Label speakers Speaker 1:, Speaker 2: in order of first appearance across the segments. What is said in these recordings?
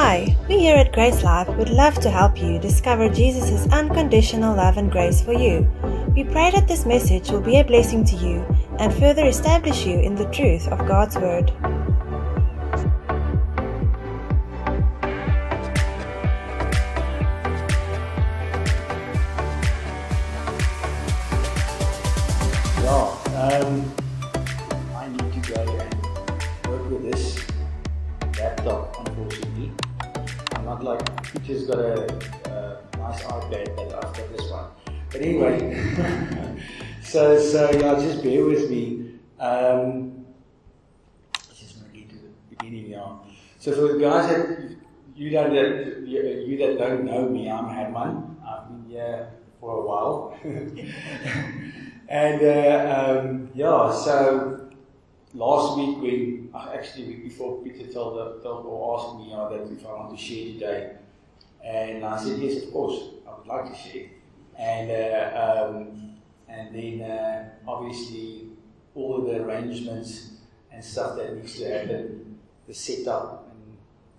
Speaker 1: Hi, we here at Grace Life would love to help you discover Jesus' unconditional love and grace for you. We pray that this message will be a blessing to you and further establish you in the truth of God's Word.
Speaker 2: So for the guys that you don't, that you, that don't know me, I'm Herman. I've been here for a while. and uh, um, yeah, so last week when uh, actually week before Peter told, told or asked me uh, that if I want to share today, and I said yes, of course, I would like to share. And uh, um, and then uh, obviously all of the arrangements and stuff that needs to happen, the setup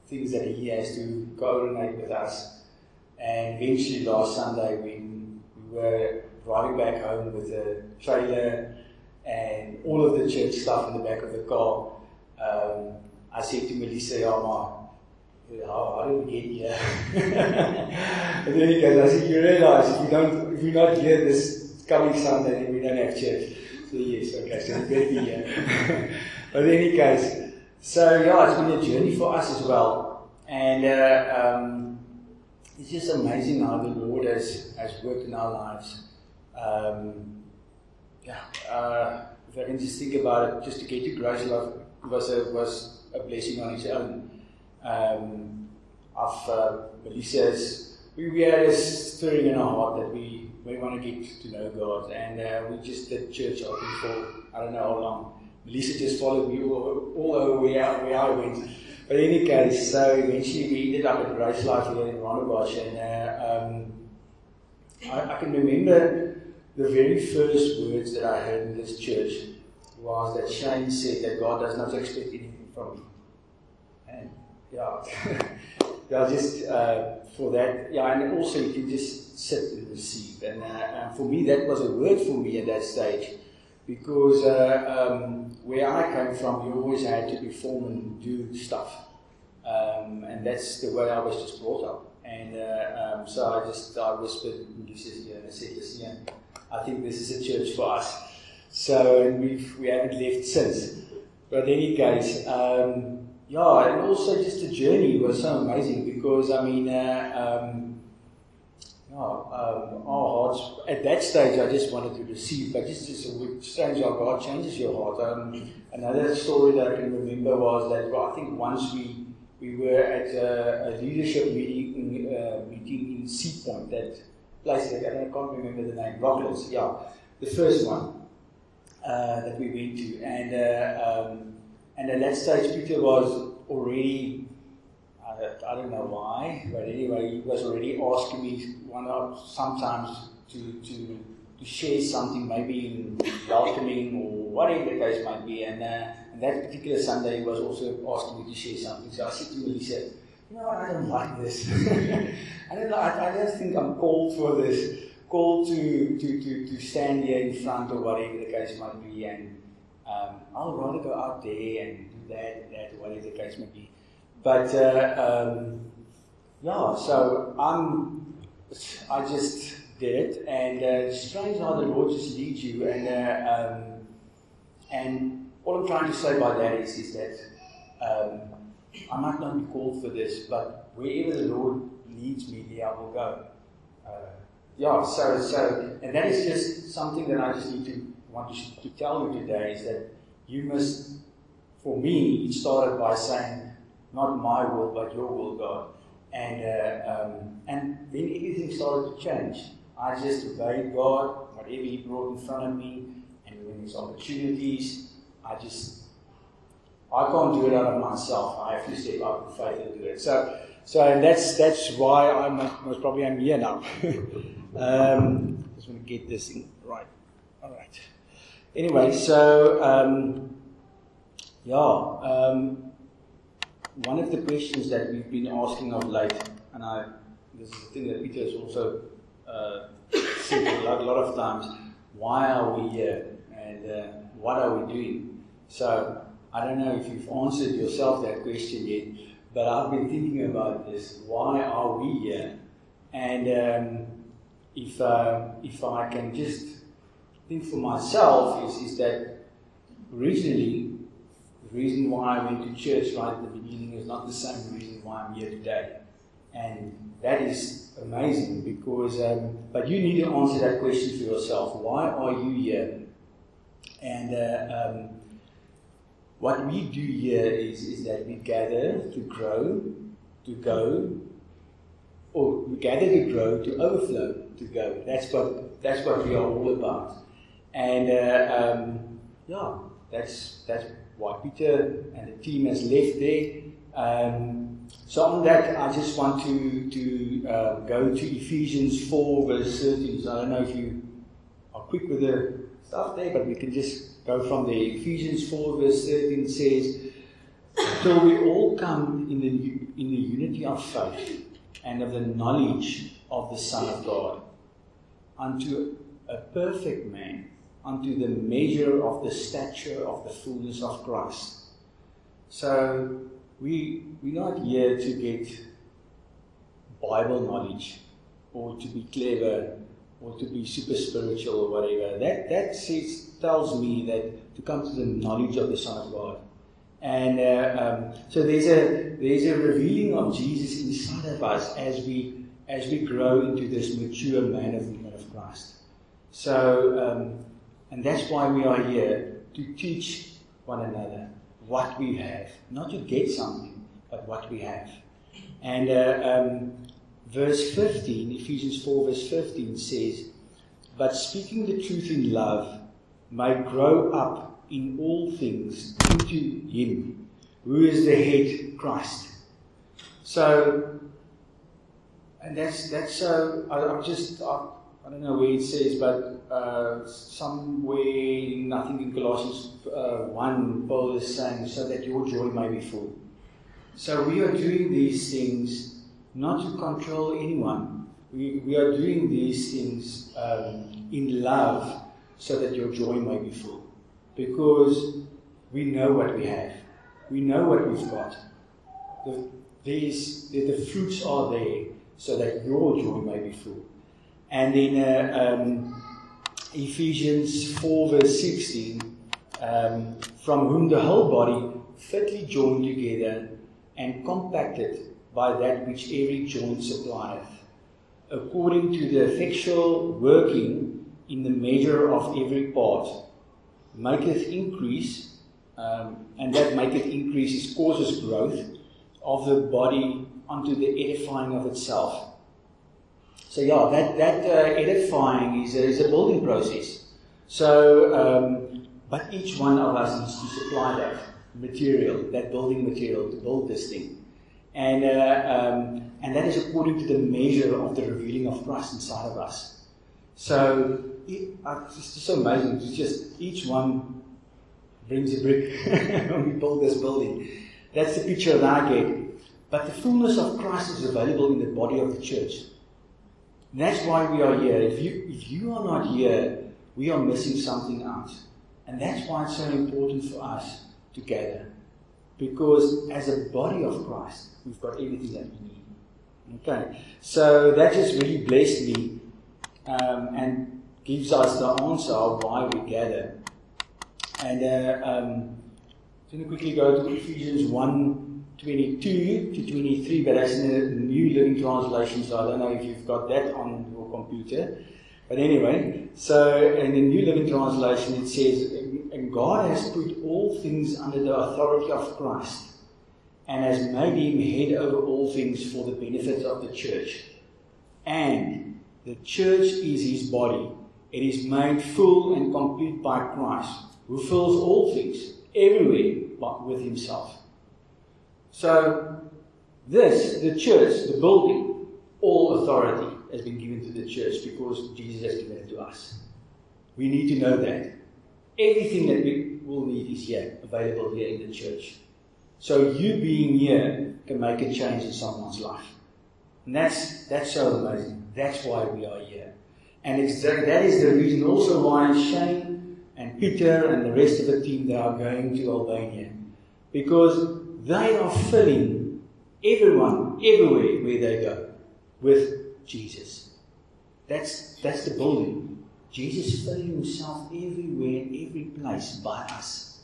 Speaker 2: things that he has to coordinate with us. And eventually last Sunday when we were driving back home with a trailer and all of the church stuff in the back of the car, um, I said to Melissa, yeah, ma, how, how do we get here? and then he goes, I said, you realize if you don't, if you're not here this coming Sunday, then we don't have church. So yes, okay, so we better be here. but then he goes, so yeah, it's been a journey for us as well. And uh, um, it's just amazing how the Lord has, has worked in our lives. Um, yeah, uh, if I can just think about it, just to get to Grace Life was a, was a blessing on its own. Um, I've, uh, Melissa's, we, we had a stirring in our heart that we, we want to get to know God, and uh, we just did church hopping for I don't know how long. Just followed me all, all over where, I- where I went. But in any case, so eventually we ended up at Grace Life here in Rondebosch, and uh, um, I, I can remember the very first words that I heard in this church was that Shane said that God does not expect anything from me. And yeah, yeah, just uh, for that, yeah, and also you can just sit and receive. And, uh, and for me, that was a word for me at that stage because uh, um, where I came from, you always had to perform and do stuff. Um, and that's the way I was just brought up. And uh, um, so I just I whispered in Lisa's ear and I said, listen, I think this is a church for us. So and we've we haven't left since. But in any case, um, yeah, and also just the journey was so amazing because I mean, uh, um, um, our hearts at that stage I just wanted to receive, but a bit strange how God changes your heart. Um, another story that I can remember was that well, I think once we we were at a, a leadership meeting uh, meeting in Sea Point, that place I can't remember the name, Rocklands, yeah, the first one uh, that we went to, and uh, um, and at that stage Peter was already. I, don't know why, but anyway, he was already asking me one of sometimes to, to to share something, maybe in welcoming or whatever the case might be. And, uh, and that particular Sunday, he was also asking me to share something. So I said to him, he said, you know I don't like this. I don't like, I don't think I'm called for this, called to, to, to, to stand here in front or whatever the case might be. And um, I'll rather go out there and do that that, whatever the case might be. But uh, um, yeah, so I'm, I just did it, and uh, strange how the Lord just leads you. And uh, um, and all I'm trying to say by that is, is that um, I might not be called for this, but wherever the Lord leads me, there I will go. Uh, yeah, so so, and that is just something that I just need to want to, to tell you today is that you must. For me, it started by saying, "Not my will, but Your will, God." And uh, um, and then everything started to change. I just obeyed God, whatever He brought in front of me, and when there's opportunities, I just I can't do it out of myself. I have to step up in faith and do it. So, so that's that's why I'm most probably I'm here now. um, just want to get this thing right. All right. Anyway, so um, yeah, um, one of the questions that we've been asking of late, and I, this is the thing that Peter has also uh, said a lot, lot of times, why are we here and uh, what are we doing? So I don't know if you've answered yourself that question yet, but I've been thinking about this. Why are we here? And um, if uh, if I can just think for myself is is that originally the reason why I went to church right at the beginning is not the same reason why I'm here today, and that is amazing because. Um, but you need to answer that question for yourself. Why are you here? And uh, um, what we do here is, is that we gather to grow, to go, or we gather to grow, to overflow, to go. That's what that's what we are all about. And uh, um, yeah, that's that's why Peter and the team has left there. Um, so on that, I just want to to uh, go to Ephesians four verse thirteen. So I don't know if you are quick with the stuff there, but we can just go from there. Ephesians 4, verse 13 says, So we all come in the, in the unity of faith and of the knowledge of the Son of God, unto a perfect man, unto the measure of the stature of the fullness of Christ. So we, we're not here to get Bible knowledge or to be clever or to be super spiritual or whatever. That that says, tells me that to come to the knowledge of the Son of God. And uh, um, so there's a there's a revealing of Jesus inside of us as we as we grow into this mature man of woman of Christ. So um, and that's why we are here to teach one another what we have, not to get something, but what we have. And uh, um, verse 15, Ephesians 4, verse 15 says, But speaking the truth in love may grow up in all things into Him, who is the head, Christ. So, and that's that's so. I, I'm just I, I don't know where it says, but uh, somewhere, I think in Colossians uh, one, Paul is saying, "So that your joy may be full." So we are doing these things not to control anyone. We, we are doing these things um, in love so that your joy may be full. Because we know what we have, we know what we've got. The, these, the, the fruits are there so that your joy may be full. And in uh, um, Ephesians 4, verse 16, um, from whom the whole body fitly joined together and compacted by that which every joint supplieth, according to the effectual working in the measure of every part, maketh increase, um, and that maketh increase is causes growth of the body unto the edifying of itself. So yeah, that that uh, edifying is a, is a building process. So, um, but each one of us needs to supply that material, that building material, to build this thing. And, uh, um, and that is according to the measure of the revealing of Christ inside of us. So it, uh, it's just so amazing. It's just each one brings a brick when we build this building. That's the picture that I get. But the fullness of Christ is available in the body of the church. And that's why we are here. If you, if you are not here, we are missing something out. And that's why it's so important for us to gather. Because as a body of Christ, we've got everything that we need. Okay, so that just really blessed me um, and gives us the answer of why we gather. And uh, um, I'm going to quickly go to Ephesians 1 22 to 23, but that's in the New Living Translation, so I don't know if you've got that on your computer. But anyway, so in the New Living Translation it says, And God has put all things under the authority of Christ and has made him head over all things for the benefit of the church. And the church is his body. It is made full and complete by Christ, who fills all things everywhere but with himself. So, this, the church, the building, all authority has been given to the church because Jesus has given it to us. We need to know that. Everything that we will need is here, available here in the church. So you being here can make a change in someone's life. And that's, that's so amazing. That's why we are here. And it's, that is the reason also why Shane and Peter and the rest of the team they are going to Albania. Because they are filling everyone, everywhere where they go, with Jesus. That's, that's the building. Jesus filling himself everywhere, every place by us.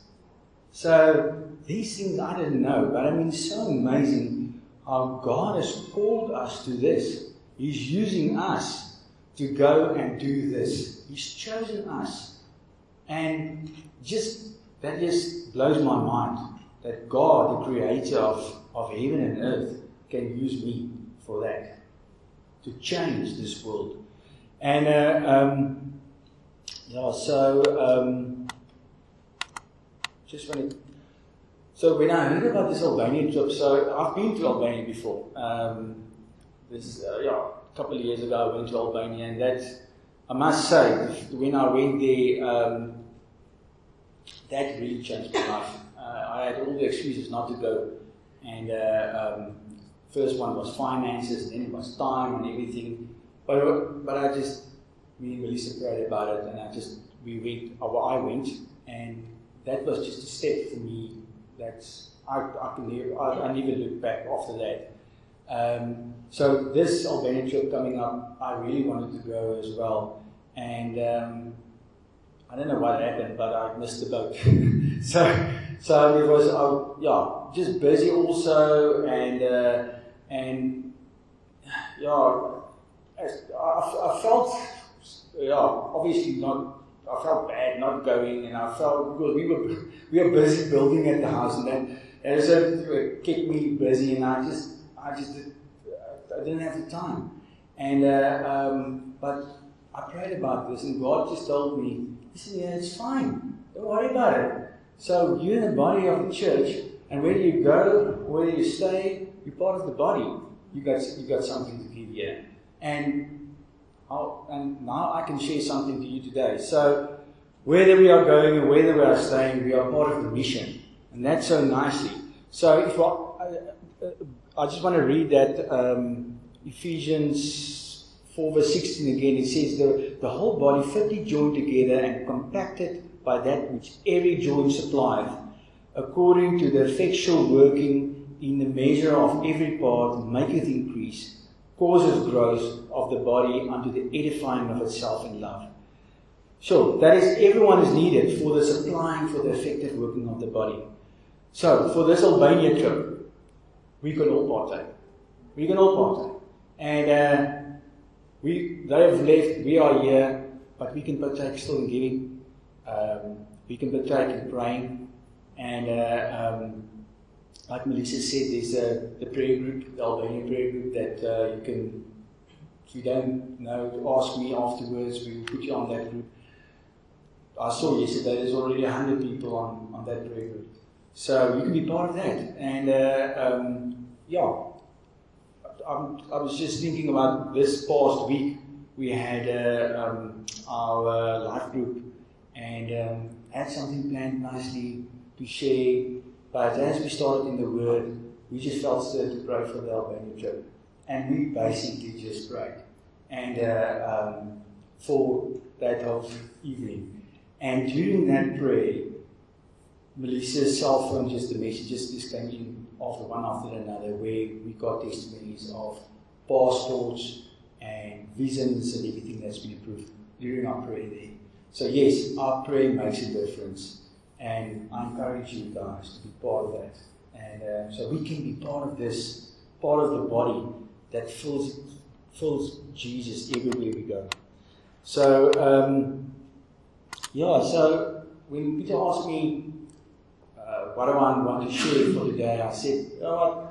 Speaker 2: So these things I didn't know, but I mean, so amazing how God has called us to this. He's using us to go and do this. He's chosen us. And just, that just blows my mind that God, the creator of, of heaven and earth, can use me for that. To change this world. And, uh, um, yeah, so, um, just when it, so when I heard about this Albania trip, so I've been to Albania before. Um, this, uh, yeah, a couple of years ago I went to Albania, and that, I must say, when I went there, um, that really changed my life. I had all the excuses not to go, and uh, um, first one was finances, and then it was time and everything. But but I just me and Melissa prayed about it, and I just we went. Well, I went, and that was just a step for me. That's I, I can hear. I, I never looked back after that. Um, so this Albania trip coming up, I really wanted to go as well, and um, I don't know what happened, but I missed the boat. so so it was uh, yeah, just busy also, and uh, and yeah, I, I felt yeah, obviously not. I felt bad not going, and I felt because we were we were busy building at the house, and then and so kept me busy, and I just I just I didn't have the time, and uh, um, but I prayed about this, and God just told me, "Listen, yeah, it's fine. Don't worry about it." So you're the body of the church, and whether you go, whether you stay, you're part of the body. You got you got something to give here, and and now I can share something to you today. So, whether we are going or whether we are staying, we are part of the mission, and that's so nicely. So, if I, I, I just want to read that um, Ephesians 4 verse 16 again. It says, the, the whole body fitly joined together and compacted by that which every joint supplieth, according to the effectual working in the measure of every part, maketh increase causes growth of the body unto the edifying of itself in love. So, that is, everyone is needed for the supplying, for the effective working of the body. So, for this Albania trip, we can all partake. We can all partake. And uh, we, they have left, we are here, but we can partake still in giving. Um, we can partake in praying. And uh, um, like Melissa said, there's a, the prayer group, the Albanian prayer group, that uh, you can, if you don't know, ask me afterwards. We will put you on that group. I saw yesterday there's already 100 people on, on that prayer group. So you can be part of that. And uh, um, yeah, I'm, i was just thinking about this past week. We had uh, um, our uh, life group and um, had something planned nicely to share but as we started in the Word, we just felt stirred to pray for the Albania trip. And we basically just prayed. And uh, um, for that whole evening. And during that prayer, Melissa's cell phone, just the messages just came in after one after another, where we got testimonies of passports and visas and everything that's been approved during our prayer there. So, yes, our prayer makes a difference. And I encourage you guys to be part of that. And uh, so we can be part of this, part of the body that fills, fills Jesus everywhere we go. So, um, yeah, so when Peter asked me, uh, what do I want to share for today, I said, oh,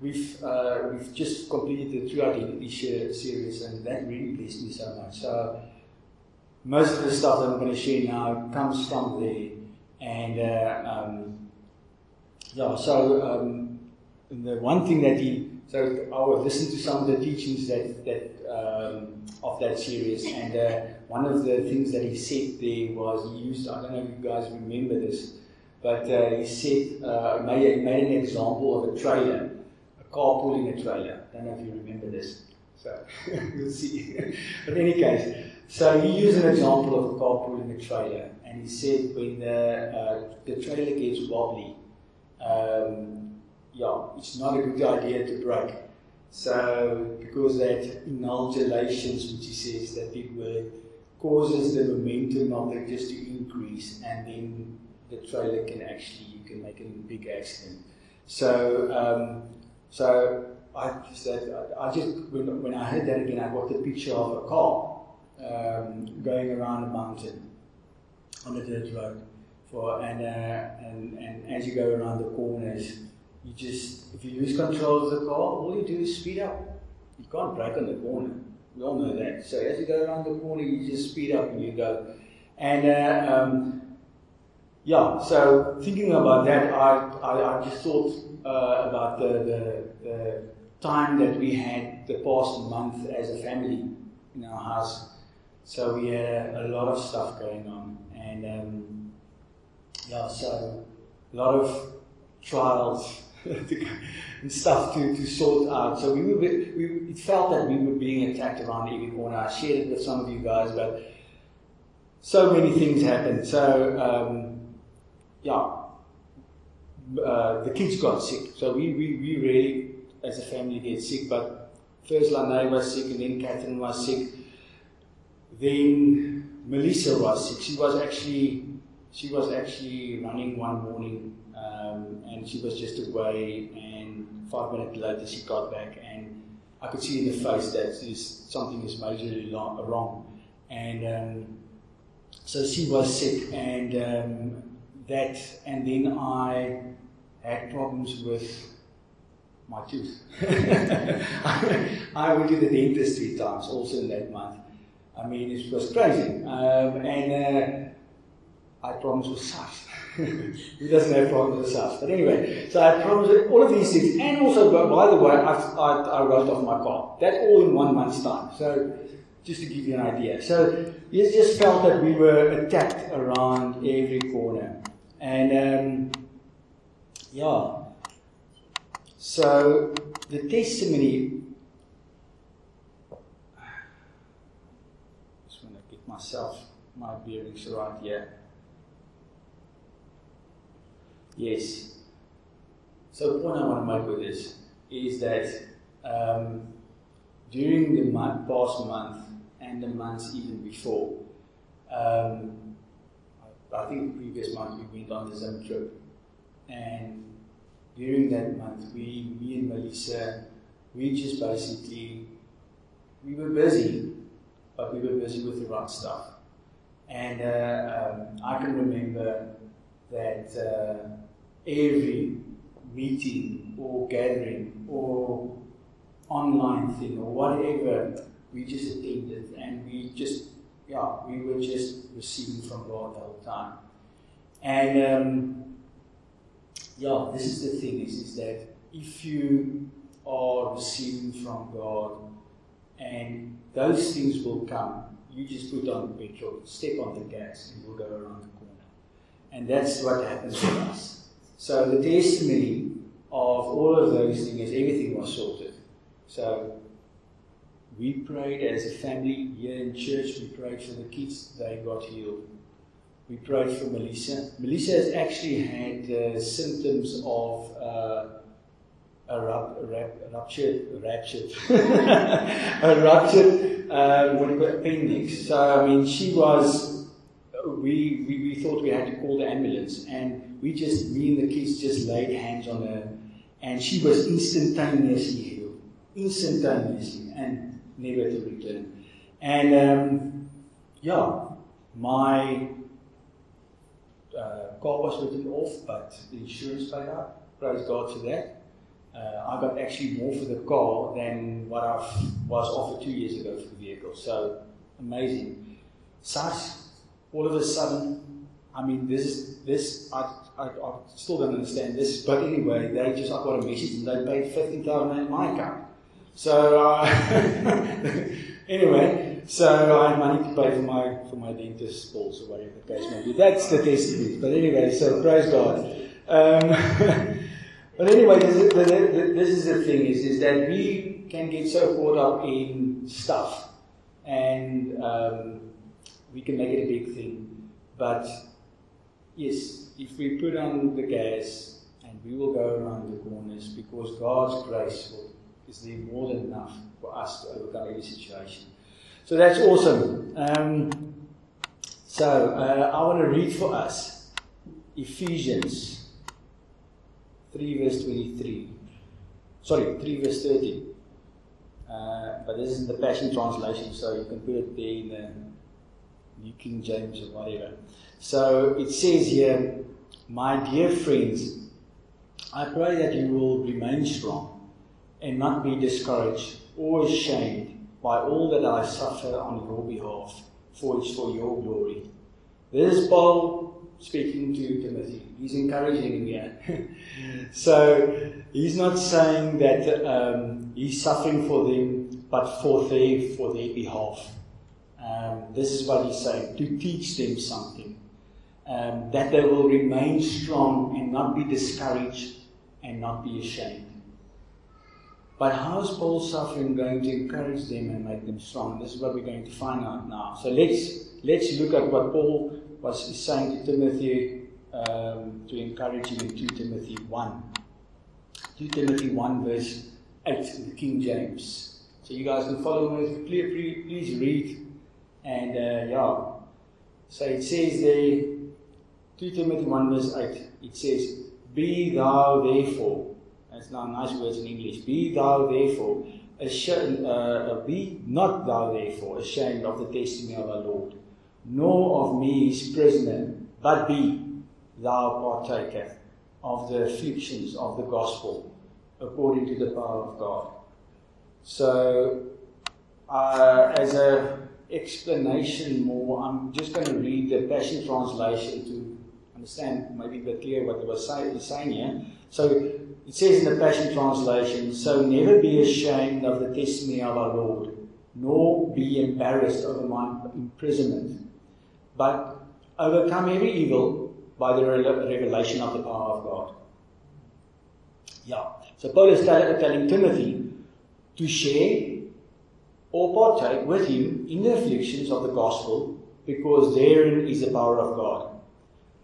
Speaker 2: we've, uh, we've just completed the True Identity series, and that really blessed me so much. So, most of the stuff that I'm going to share now comes from there. And uh, um, yeah, so um, the one thing that he, so I would listen to some of the teachings that, that um, of that series, and uh, one of the things that he said there was he used, I don't know if you guys remember this, but uh, he said, uh, made, made an example of a trailer, a car pulling a trailer. I don't know if you remember this. So we'll see. but in any case, so he used an example of a car pulling a trailer, and he said when the, uh, the trailer gets wobbly, um, yeah, it's not a good idea to brake. So because that inhalations, which he says that big word, causes the momentum of it just to increase, and then the trailer can actually you can make a big accident. So um, so I just I just when, when I heard that again, I got the picture of a car um, going around a mountain on a dirt road. For and uh, and and as you go around the corners, you just if you lose control of the car, all you do is speed up. You can't brake on the corner. We all know that. So as you go around the corner, you just speed up and you go. And uh, um, yeah, so thinking about that, I, I, I just thought uh, about the, the, the, time that we had the past month as a family in our house. So we had a, a lot of stuff going on. And um, yeah, so a lot of trials and stuff to, to sort out. So we, were, we it felt that we were being attacked around every corner. I shared it with some of you guys, but so many things happened. So um, yeah, uh, the kids got sick. So we, we, we really, as a family, get sick. But first Lanae was sick, and then Catherine was sick. Then Melissa was sick. She was actually she was actually running one morning, um, and she was just away. And five minutes later, she got back, and I could see in the face that something is majorly wrong. And um, so she was sick, and um, that, and then I had problems with my tooth. I went to the dentist three times, also in that month. I mean, it was crazy. Um, and uh, I promised with SARS. Who doesn't have problems with SARS? But anyway, so I promised all of these things. And also, by the way, I, I, I wrote off my car. That all in one month's time. So just to give you an idea. So it just felt that we were attacked around every corner. And um, yeah, so the testimony. Just want to get myself my bearings right here. Yes. So the point I want to make with this is that um, during the month, past month and the months even before, um, I think the previous month we went on the Zim trip. And during that month, we, me and Melissa, we just basically, we were busy, but we were busy with the right stuff. And uh, um, I can remember that uh, every meeting or gathering or online thing or whatever, we just attended and we just yeah, we were just receiving from God the whole time. And um, yeah, this is the thing is, is that if you are receiving from God and those things will come, you just put on the petrol, step on the gas, and we'll go around the corner. And that's what happens with us. So the testimony of all of those things is everything was sorted. So we prayed as a family here in church. We prayed for the kids. They got healed. We prayed for Melissa. Melissa has actually had uh, symptoms of uh, a, rap, a, rap, a ruptured, a ruptured, a ruptured, uh, what do you call it, appendix. So, I mean, she was, we, we, we thought we had to call the ambulance. And we just, me and the kids just laid hands on her. And she was instantaneously healed. Instantaneously. And never to return. And um, yeah, my uh, car was written off, but the insurance paid out. Praise God for that. Uh, I got actually more for the car than what I was offered two years ago for the vehicle. So amazing. SARS, all of a sudden, I mean, this, this, I, I, I still don't understand this, but anyway, they just, I got a message and they paid 15,000 in my account. So uh, anyway, so I had money to pay for my for my dentist bills or whatever the case may be. That's the testimony. But anyway, so praise God. Um, but anyway, this is, the, thing is, is that we can get so caught up in stuff and um, we can make it a big thing. But yes, if we put on the gas and we will go around the corners because God's grace will, is there more than enough for us to overcome any situation. So that's awesome. Um, so uh, I want to read for us Ephesians 3 verse 23. Sorry, 3 verse 30. Uh, but this is in the Passion Translation, so you can put it there in the New King James or whatever. So it says here, My dear friends, I pray that you will remain strong and not be discouraged or ashamed by all that I suffer on your behalf, for it's for your glory. This is Paul speaking to Timothy. He's encouraging him here. so he's not saying that um, he's suffering for them, but for their for their behalf. Um, this is what he's saying to teach them something, um, that they will remain strong and not be discouraged and not be ashamed. But how is Paul's suffering going to encourage them and make them strong? This is what we're going to find out now. So let's let's look at what Paul was saying to Timothy um, to encourage him in 2 Timothy 1. 2 Timothy 1 verse 8 in the King James. So you guys can follow me. Please, please read. And uh, yeah. So it says there, 2 Timothy 1 verse 8. It says, Be thou therefore that's now nice words in English. Be thou therefore ashamed, uh, be not thou therefore ashamed of the testimony of our Lord, nor of me his prisoner, but be thou partaker of the afflictions of the gospel according to the power of God. So, uh, as an explanation more, I'm just going to read the Passion Translation to understand maybe a bit clear what it was say, saying here. So it says in the Passion Translation, So never be ashamed of the testimony of our Lord, nor be embarrassed over my imprisonment, but overcome every evil by the revelation of the power of God. Yeah. So Paul is telling Timothy to share or partake with him in the afflictions of the gospel because therein is the power of God.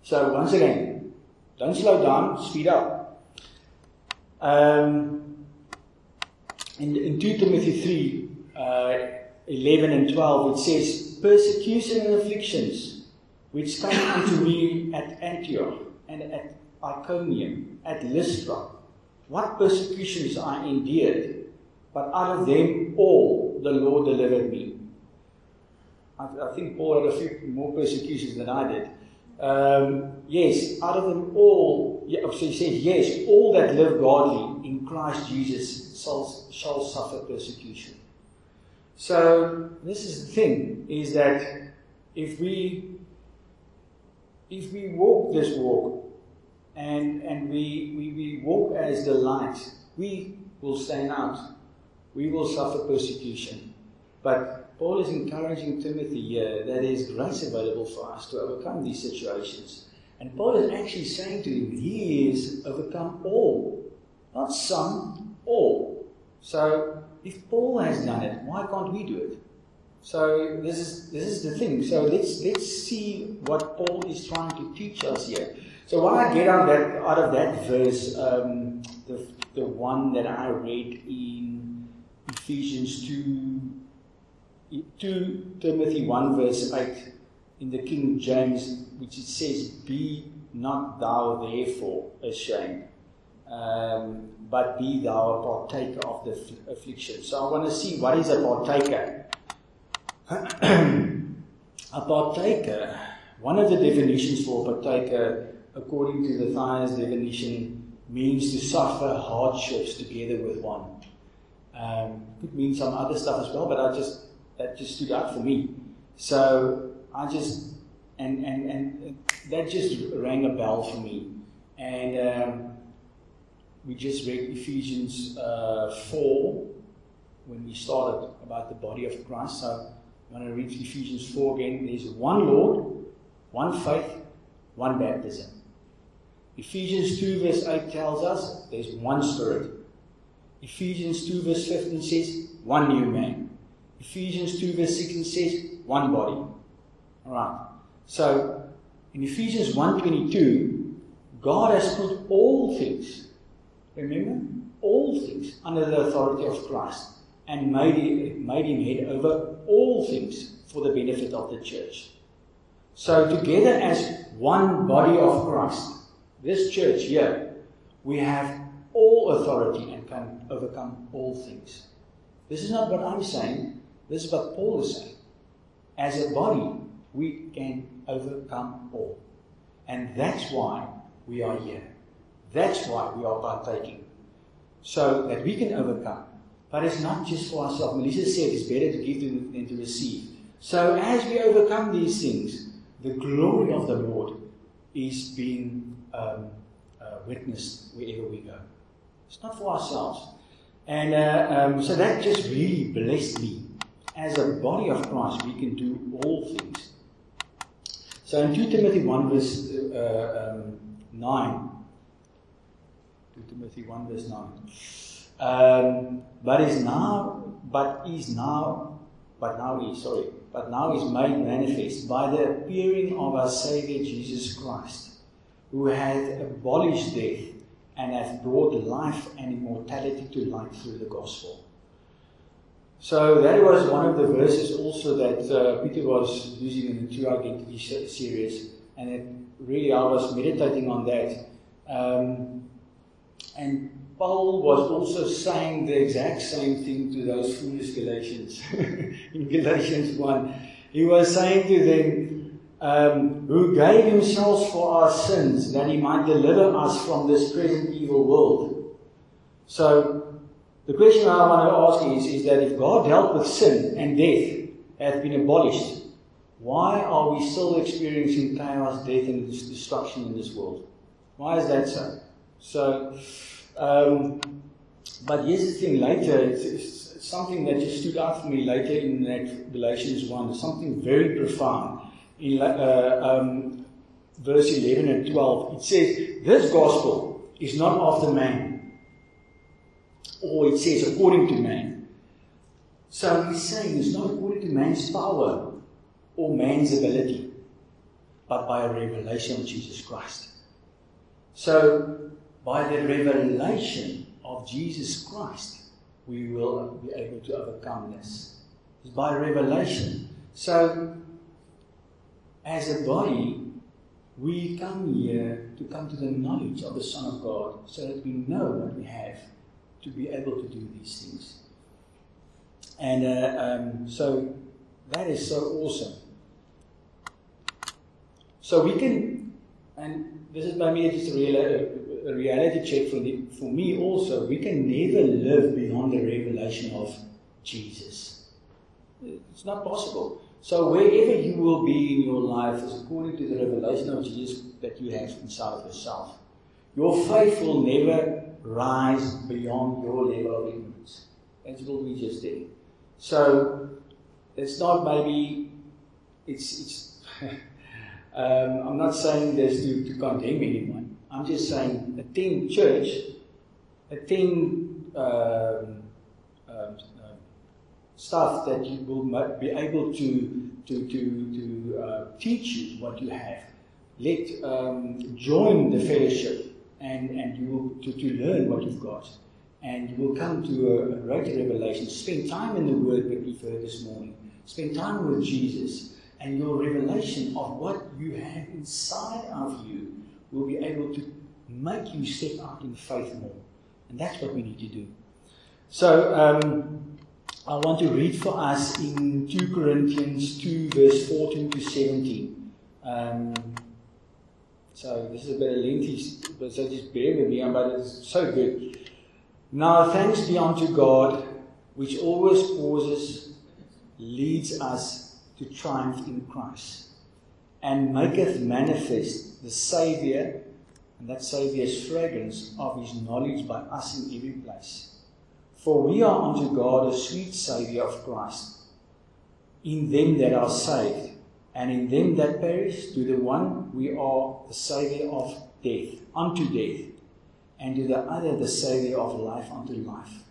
Speaker 2: So once again, don't slow down, speed up. Um, in, in 2 Timothy 3 uh, 11 and 12, it says, Persecution and afflictions which came unto me at Antioch and at Iconium, at Lystra. What persecutions I endured, but out of them all the Lord delivered me. I, I think Paul had a few more persecutions than I did. Um, yes, out of them all, yeah, so he says, yes, all that live godly in Christ Jesus shall, shall suffer persecution. So this is the thing, is that if we if we walk this walk and and we, we, we walk as the light, we will stand out. We will suffer persecution. But Paul is encouraging Timothy here that there is grace available for us to overcome these situations. And Paul is actually saying to him, he is overcome all. Not some, all. So if Paul has done it, why can't we do it? So this is this is the thing. So let's let's see what Paul is trying to teach us here. So what I get out of that out of that verse, um, the the one that I read in Ephesians two 2 Timothy 1 verse 8 in the King James, which it says, Be not thou therefore ashamed, um, but be thou a partaker of the affliction. So I want to see what is a partaker. a partaker, one of the definitions for a partaker, according to the Thayer's definition, means to suffer hardships together with one. Um, could mean some other stuff as well, but I just that just stood out for me. So I just and and and that just rang a bell for me. And um, we just read Ephesians uh, four when we started about the body of Christ. So I'm going to read Ephesians 4 again. There's one Lord, one faith, one baptism. Ephesians 2 verse 8 tells us there's one Spirit. Ephesians 2 verse 15 says one new man. Ephesians 2 verse 16 says one body. Alright. So in Ephesians 1.22, God has put all things, remember? All things under the authority of Christ and made him, made him head over all things for the benefit of the church. So together as one body of Christ, this church here, we have all authority and can overcome all things. This is not what I'm saying, this is what Paul is saying. As a body, we can overcome all. And that's why we are here. That's why we are partaking. So that we can overcome. But it's not just for ourselves. Melissa said it's better to give than to receive. So as we overcome these things, the glory of the Lord is being um, uh, witnessed wherever we go. It's not for ourselves. And uh, um, so that just really blessed me. As a body of Christ, we can do all things. So in 2 Timothy 1 verse uh, um, 9, 2 Timothy 1 verse 9, um, but is now, but is now, but now is, sorry, but now is made manifest by the appearing of our Savior Jesus Christ, who hath abolished death and hath brought life and immortality to light through the gospel. So that was one of the verses also that uh, Peter was using in the True Identity series, and it, really I was meditating on that. Um, and Paul was also saying the exact same thing to those foolish Galatians in Galatians 1. He was saying to them, um, who gave himself for our sins that he might deliver us from this present evil world. So, the question I want to ask is, is that if God dealt with sin and death hath been abolished, why are we still experiencing chaos, death, and destruction in this world? Why is that so? So, um, but here's the thing later, it's, it's, something that just stood out for me later in that Galatians 1, something very profound. In uh, um, verse 11 and 12, it says, This gospel is not of the man, or it says according to man. So he's saying it's not according to man's power or man's ability, but by a revelation of Jesus Christ. So by the revelation of Jesus Christ, we will be able to overcome this. It's by revelation. So, as a body, we come here to come to the knowledge of the Son of God so that we know what we have to be able to do these things. And uh, um, so that is so awesome. So we can, and this is maybe just a real, a reality check for, the, for me also. We can never live beyond the revelation of Jesus. It's not possible. So wherever you will be in your life is according to the revelation of Jesus that you have inside of yourself. Your faith will never rise beyond your level of ignorance. It will be just there. So it's not maybe it's it's um, I'm not saying this to, to condemn anyone. I'm just saying, a attend church, attend um, um, uh, stuff that you will be able to to to to uh, teach you what you have. Let um, join the fellowship, and and you will to, to learn what you've got, and you will come to a, a greater revelation. Spend time in the Word that we've heard this morning. Spend time with Jesus, and your revelation of what you have inside of you will be able to make you step out in faith more. And that's what we need to do. So, um, I want to read for us in 2 Corinthians 2, verse 14 to 17. Um, so, this is a bit of lengthy, but so just bear with me, but it's so good. Now, thanks be unto God, which always causes, leads us to triumph in Christ and maketh manifest the Saviour, and that Saviour's fragrance of his knowledge by us in every place. For we are unto God a sweet Saviour of Christ, in them that are saved, and in them that perish, to the one we are the Saviour of death, unto death, and to the other the Saviour of life unto life.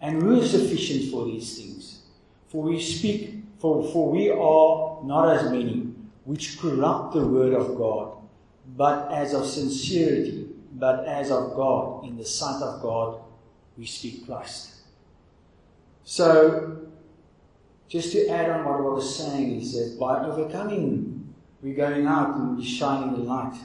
Speaker 2: And who is sufficient for these things? For we speak, for, for we are not as many which corrupt the word of God, but as of sincerity, but as of God, in the sight of God, we speak Christ. So, just to add on what I was saying is that by overcoming, we're going out and we're shining the light.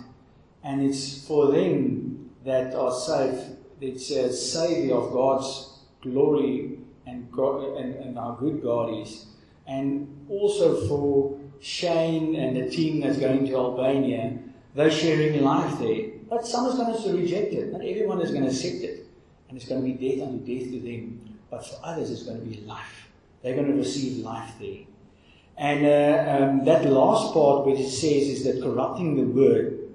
Speaker 2: And it's for them that are saved, it's a savior of God's glory and, God, and, and our good God is. And also for Shane and the team that's going to Albania, they're sharing life there. But some is going to reject it. Not everyone is going to accept it. And it's going to be death unto death to them. But for others, it's going to be life. They're going to receive life there. And uh, um, that last part, which it says, is that corrupting the word.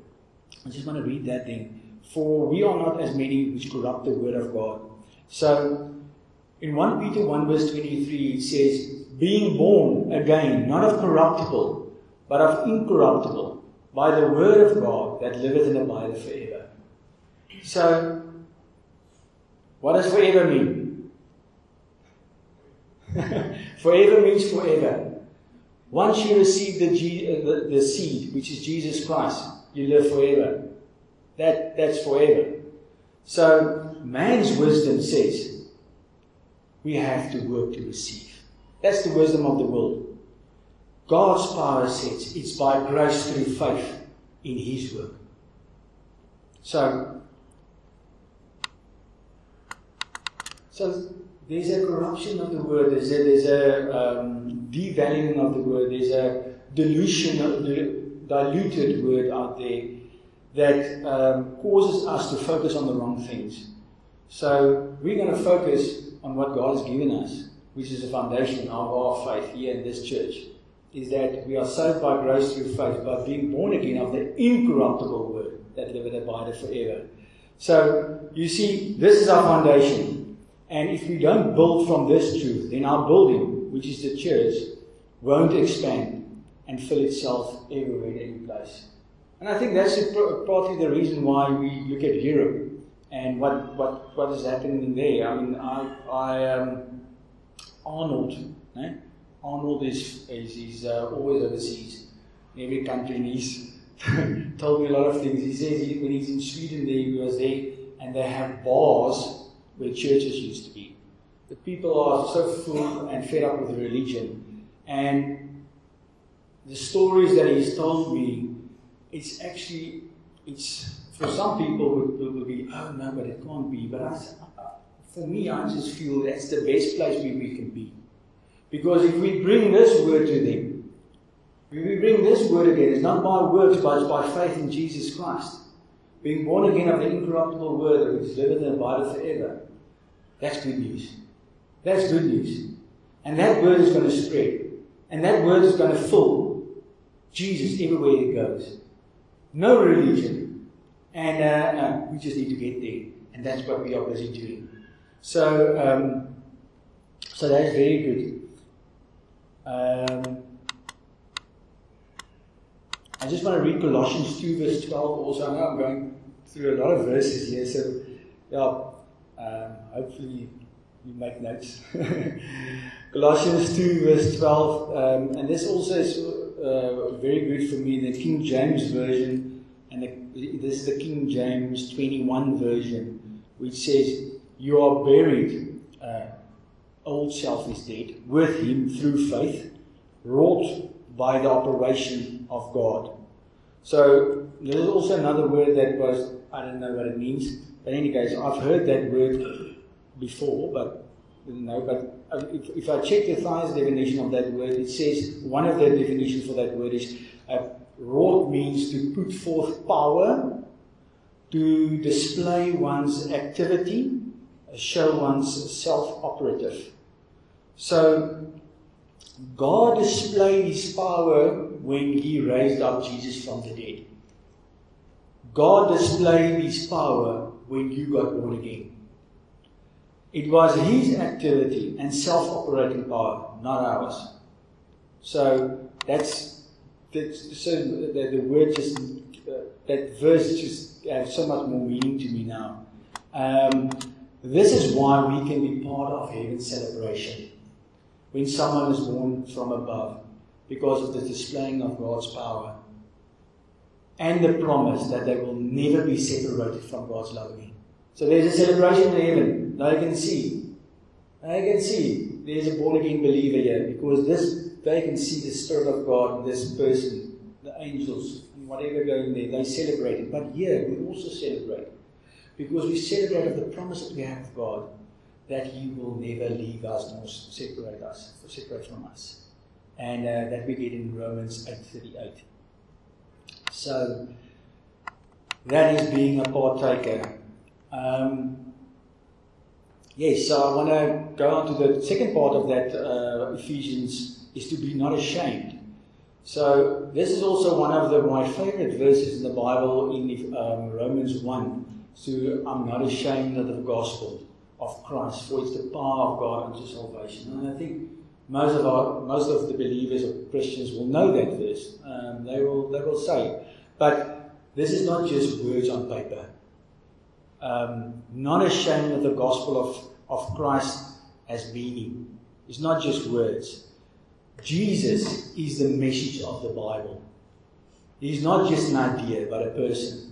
Speaker 2: I just want to read that thing. For we are not as many which corrupt the word of God. So, in 1 Peter 1 verse 23, it says, being born again, not of corruptible, but of incorruptible, by the word of God that liveth and abideth forever. So, what does forever mean? forever means forever. Once you receive the, uh, the, the seed, which is Jesus Christ, you live forever. That, that's forever. So, man's wisdom says we have to work to receive. That's the wisdom of the world. God's power says it's by grace through faith in His work. So, so there's a corruption of the word. There's a, there's a um, devaluing of the word. There's a dilution, of the diluted word out there that um, causes us to focus on the wrong things. So we're going to focus on what God has given us which is the foundation of our faith here in this church, is that we are saved by grace through faith, by being born again of the incorruptible word that liveth and abideth forever. So, you see, this is our foundation. And if we don't build from this truth, then our building, which is the church, won't expand and fill itself everywhere in any place. And I think that's partly the reason why we look at Europe and what, what, what is happening there. I mean, I, I um, Arnold. Eh? Arnold is, is, is uh, always overseas every country, and he's told me a lot of things. He says he, when he's in Sweden, there, he was there, and they have bars where churches used to be. The people are so full and fed up with religion, and the stories that he's told me, it's actually, it's for some people would, will be, oh no, but it can't be. But I, for me, I just feel that's the best place where we can be. Because if we bring this word to them, if we bring this word again, it's not by works, but it's by faith in Jesus Christ. Being born again of the incorruptible word which liveth and abideth forever. That's good news. That's good news. And that word is going to spread. And that word is going to fill Jesus everywhere it goes. No religion. And uh, uh, we just need to get there. And that's what we are busy doing. So, um, so that is very good. Um, I just want to read Colossians 2, verse 12 also. I know I'm going through a lot of verses here, so yeah, um, hopefully you make notes. Colossians 2, verse 12, um, and this also is uh, very good for me, the King James Version, and the, this is the King James 21 version, which says, you are buried, uh, old self is dead, with him through faith, wrought by the operation of God. So there's also another word that was, I don't know what it means, but in any case, I've heard that word before, but no, but uh, if, if I check the Thayer's definition of that word, it says one of the definitions for that word is uh, wrought means to put forth power, to display one's activity, show one's self operative. So, God displayed his power when he raised up Jesus from the dead. God displayed his power when you got born again. It was his activity and self operating power, not ours. So that's, that's so the, the word just uh, that verse just has so much more meaning to me now. Um, this is why we can be part of heaven's celebration when someone is born from above, because of the displaying of God's power and the promise that they will never be separated from God's love again. So there's a celebration in heaven. Now you can see. Now you can see there's a born again believer here because this they can see the Spirit of God in this person, the angels, and whatever going there, they celebrate it. But here we also celebrate because we celebrate of the promise that we have of God that He will never leave us nor separate us, separate from us, and uh, that we get in Romans eight thirty eight. So that is being a partaker. Um, yes, so I want to go on to the second part of that uh, Ephesians is to be not ashamed. So this is also one of the, my favorite verses in the Bible in um, Romans 1. So I'm not ashamed of the gospel of Christ, for it's the power of God unto salvation. And I think most of our most of the believers or Christians will know that verse. Um, they will they will say, but this is not just words on paper. Um, not ashamed of the gospel of, of Christ as meaning. It's not just words. Jesus is the message of the Bible. He's not just an idea, but a person.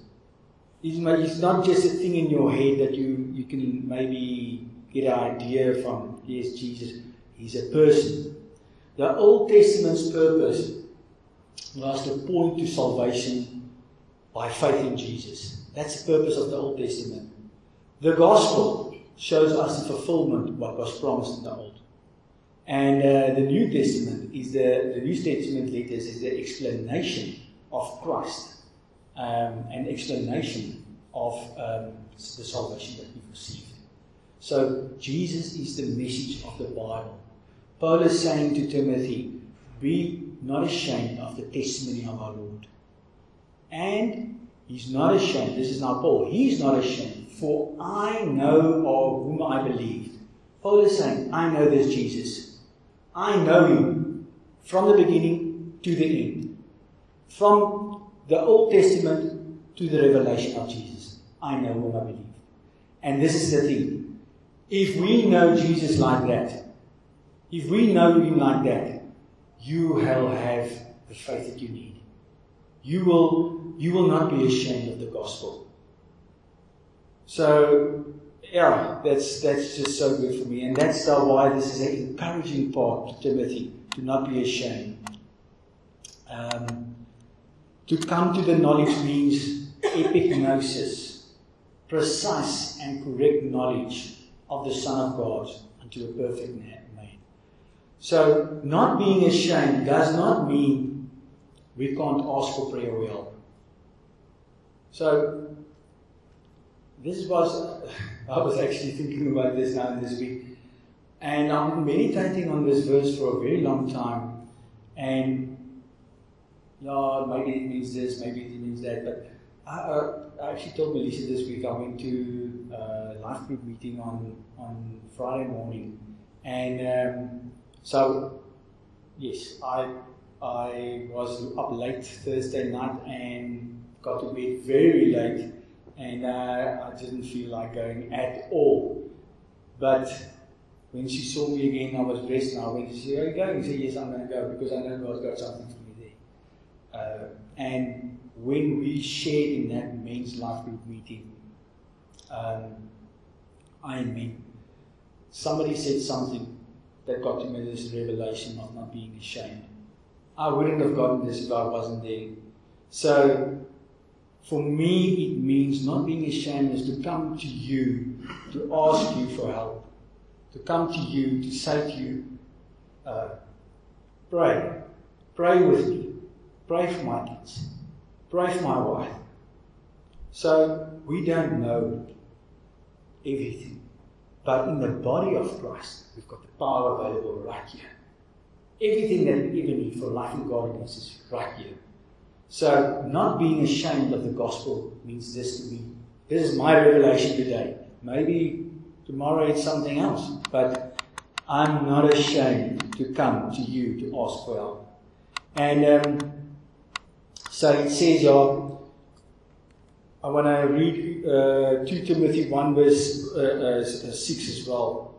Speaker 2: He's not just a thing in your head that you, you can maybe get an idea from. Yes, Jesus. He's a person. The Old Testament's purpose was to point to salvation by faith in Jesus. That's the purpose of the Old Testament. The Gospel shows us the fulfillment of what was promised in the Old. And uh, the New Testament is the, the New Testament letters is the explanation of Christ, um, an explanation of um, the salvation that we've received. So Jesus is the message of the Bible. Paul is saying to Timothy, be not ashamed of the testimony of our Lord. And he's not ashamed. This is now Paul. He's not ashamed, for I know of whom I believed. Paul is saying, I know this Jesus. I know him from the beginning to the end. From the Old Testament to the revelation of Jesus. I know whom I believe. And this is the thing. If we know Jesus like that, if we know him like that, you will have the faith that you need. You will, you will not be ashamed of the gospel. So, yeah, that's, that's just so good for me. And that's why this is an encouraging part to Timothy, to not be ashamed. Um, to come to the knowledge means epignosis, precise and correct knowledge of the Son of God unto a perfect man. So, not being ashamed does not mean we can't ask for prayer or help. So, this was, I was actually thinking about this now this week. And I'm meditating on this verse for a very long time. And, yeah, maybe it means this, maybe it means that. But I, uh, I actually told Melissa this week I went to a life group meeting on, on Friday morning. And um, so, yes, I I was up late Thursday night and got to bed very late, and uh, I didn't feel like going at all. But when she saw me again, I was dressed I went, she said, Are you going? I said, Yes, I'm going to go because I know God's got something. Uh, and when we shared in that men's life group meeting, um, I mean, somebody said something that got to me this revelation of not being ashamed. I wouldn't have gotten this if I wasn't there. So, for me, it means not being ashamed is to come to you, to ask you for help, to come to you, to say to you, uh, pray, pray with me, pray for my kids, pray for my wife. So, we don't know everything. But in the body of Christ, we've got the power available right here. Everything that we ever need for life and godliness is right here. So, not being ashamed of the gospel means this to me. This is my revelation today. Maybe tomorrow it's something else, but I'm not ashamed to come to you to ask for help. And um, so it says, uh, I want to read uh, 2 Timothy 1 verse uh, uh, 6 as well.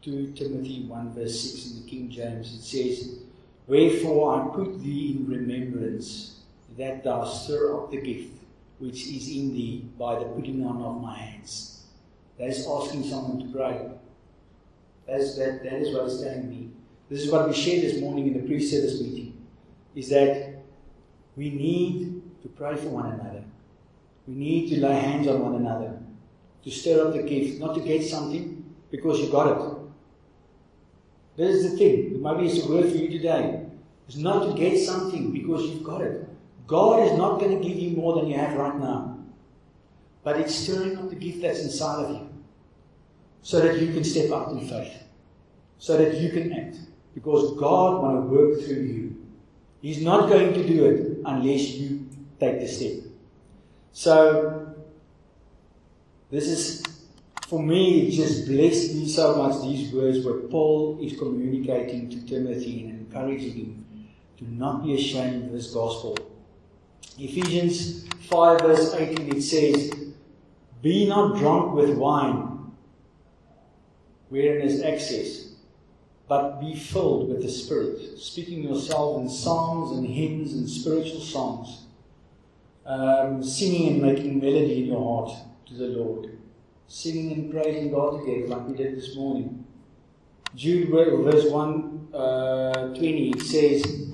Speaker 2: 2 Timothy 1 verse 6 in the King James. It says, Wherefore I put thee in remembrance that thou stir up the gift which is in thee by the putting on of my hands. That is asking someone to pray. That's, that, that is what is telling me. This is what we shared this morning in the pre-service meeting. Is that we need to pray for one another. We need to lay hands on one another. To stir up the gift. Not to get something because you got it. This is the thing. Maybe it's a word for you today. It's not to get something because you've got it. God is not going to give you more than you have right now. But it's stirring up the gift that's inside of you. So that you can step up in faith. So that you can act. Because God want to work through you. He's not going to do it unless you take the step. So, this is, for me, it just blessed me so much, these words where Paul is communicating to Timothy and encouraging him to not be ashamed of this gospel. Ephesians 5 verse 18 it says, Be not drunk with wine, wherein is excess, but be filled with the Spirit, speaking yourself in psalms and hymns and spiritual songs, um, singing and making melody in your heart to the Lord, singing and praising God together like we did this morning. Jude verse 1 uh, 20 says,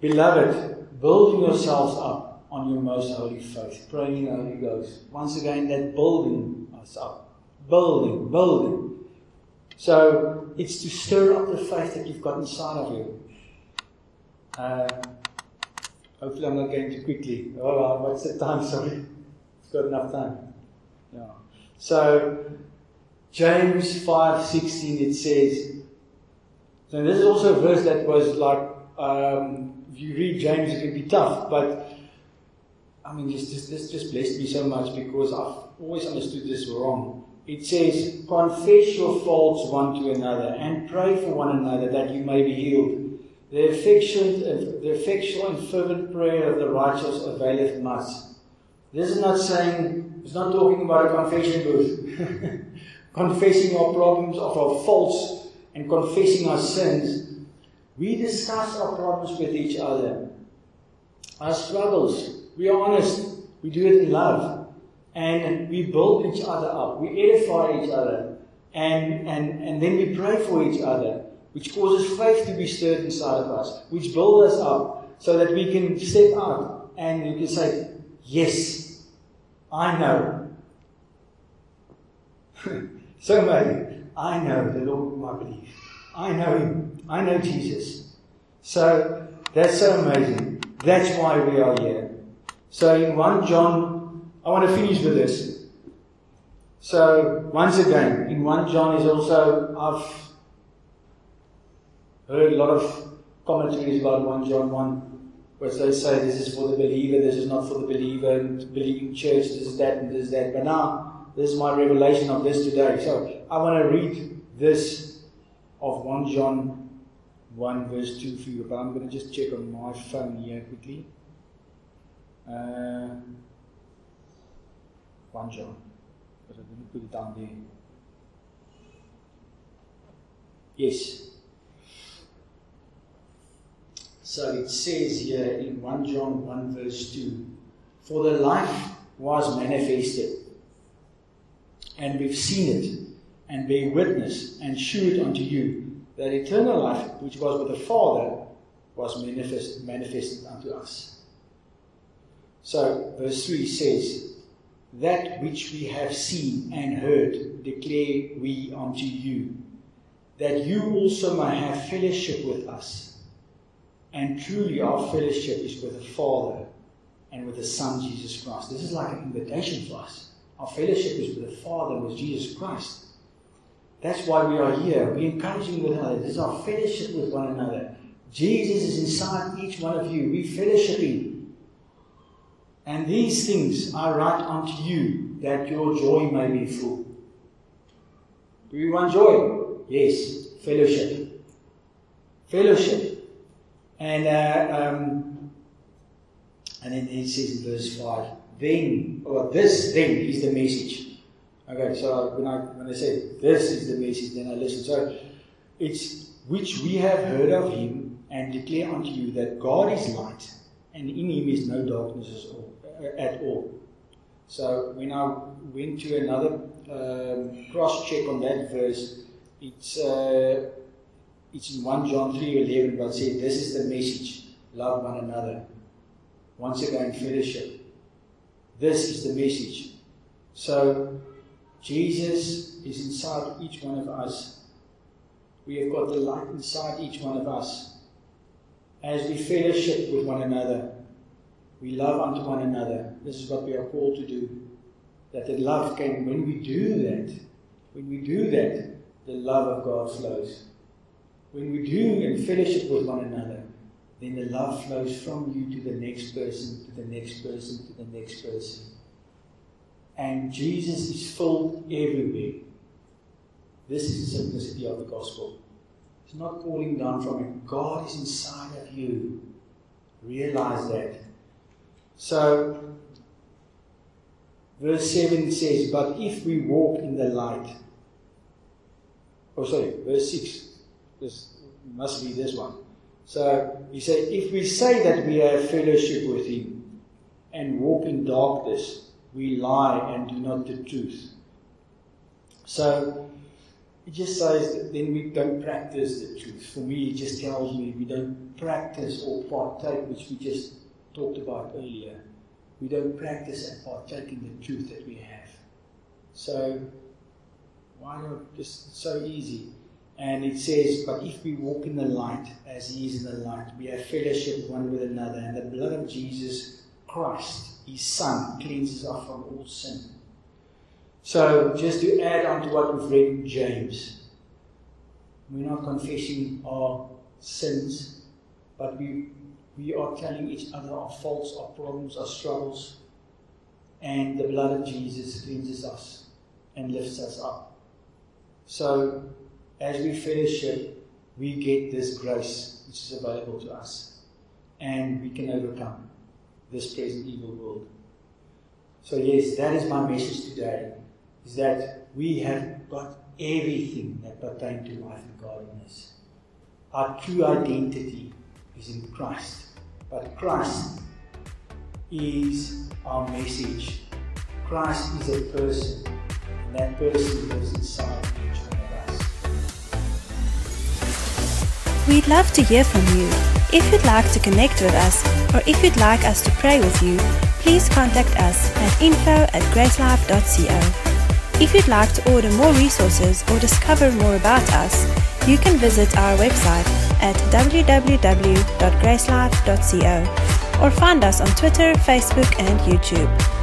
Speaker 2: Beloved, building yourselves up on your most holy faith, praying in the Holy Ghost. Once again, that building us up. Building, building. So it's to stir up the faith that you've got inside of you. Uh, hopefully, I'm not going too quickly. Oh, what's the time? Sorry, it's got enough time. Yeah. So James five sixteen it says. So this is also a verse that was like um, if you read James, it can be tough, but I mean, this, this, this just blessed me so much because I've always understood this wrong. It says, Confess your faults one to another and pray for one another that you may be healed. The affectionate, the effectual and fervent prayer of the righteous availeth much. This is not saying, it's not talking about a confession booth. confessing our problems, of our faults, and confessing our sins. We discuss our problems with each other, our struggles. We are honest. We do it in love and we build each other up, we edify each other, and, and, and then we pray for each other, which causes faith to be stirred inside of us, which builds us up so that we can step out and we can say, Yes, I know. so many. I know the Lord whom I believe. I know Him. I know Jesus. So that's so amazing. That's why we are here. So in 1 John I want to finish with this. So, once again, in 1 John is also, I've heard a lot of commentaries about 1 John 1, where they say this is for the believer, this is not for the believer, and believing church, this is that, and this is that. But now, this is my revelation of this today. So, I want to read this of 1 John 1, verse 2 for you. But I'm going to just check on my phone here quickly. Uh, 1 John. But it. Yes. So it says here in 1 John 1 verse 2 For the life was manifested, and we've seen it, and bear witness, and shew it unto you, that eternal life which was with the Father was manifest, manifested unto us. So verse 3 says, that which we have seen and heard declare we unto you, that you also may have fellowship with us. And truly, our fellowship is with the Father and with the Son, Jesus Christ. This is like an invitation for us. Our fellowship is with the Father and with Jesus Christ. That's why we are here. We're encouraging one another. This is our fellowship with one another. Jesus is inside each one of you. We're fellowshipping. And these things I write unto you, that your joy may be full. Do you want joy? Yes, fellowship. Fellowship. And uh, um, and then it says in verse five, then or this then is the message. Okay, so when I when I say this is the message, then I listen. So it's which we have heard of him and declare unto you that God is light, and in him is no darkness at all. So when I went to another um, cross check on that verse, it's uh, it's in 1 John 3 11, but said, This is the message love one another. Once again, fellowship. This is the message. So Jesus is inside each one of us. We have got the light inside each one of us. As we fellowship with one another, we love unto one another. This is what we are called to do. That the love can, when we do that, when we do that, the love of God flows. When we do and fellowship with one another, then the love flows from you to the next person, to the next person, to the next person. And Jesus is filled everywhere. This is the simplicity of the gospel. It's not falling down from it. God is inside of you. Realize that. So, verse 7 says, But if we walk in the light, oh, sorry, verse 6, this must be this one. So, he said, If we say that we have fellowship with him and walk in darkness, we lie and do not the truth. So, it just says that then we don't practice the truth. For me, it just tells me we don't practice or partake, which we just talked about earlier, we don't practice and partake in the truth that we have. So, why not just so easy? And it says, But if we walk in the light as He is in the light, we have fellowship one with another, and the blood of Jesus Christ, His Son, cleanses us from all sin. So, just to add on to what we've read in James, we're not confessing our sins, but we we are telling each other our faults, our problems, our struggles, and the blood of Jesus cleanses us and lifts us up. So, as we fellowship, we get this grace which is available to us, and we can overcome this present evil world. So, yes, that is my message today: is that we have got everything that pertains to life and godliness. Our true identity is in Christ. But Christ is our message. Christ is a person, and that person lives inside each one of us.
Speaker 1: We'd love to hear from you. If you'd like to connect with us, or if you'd like us to pray with you, please contact us at info at gracelife.co. If you'd like to order more resources or discover more about us, you can visit our website at www.gracelife.co or find us on Twitter, Facebook, and YouTube.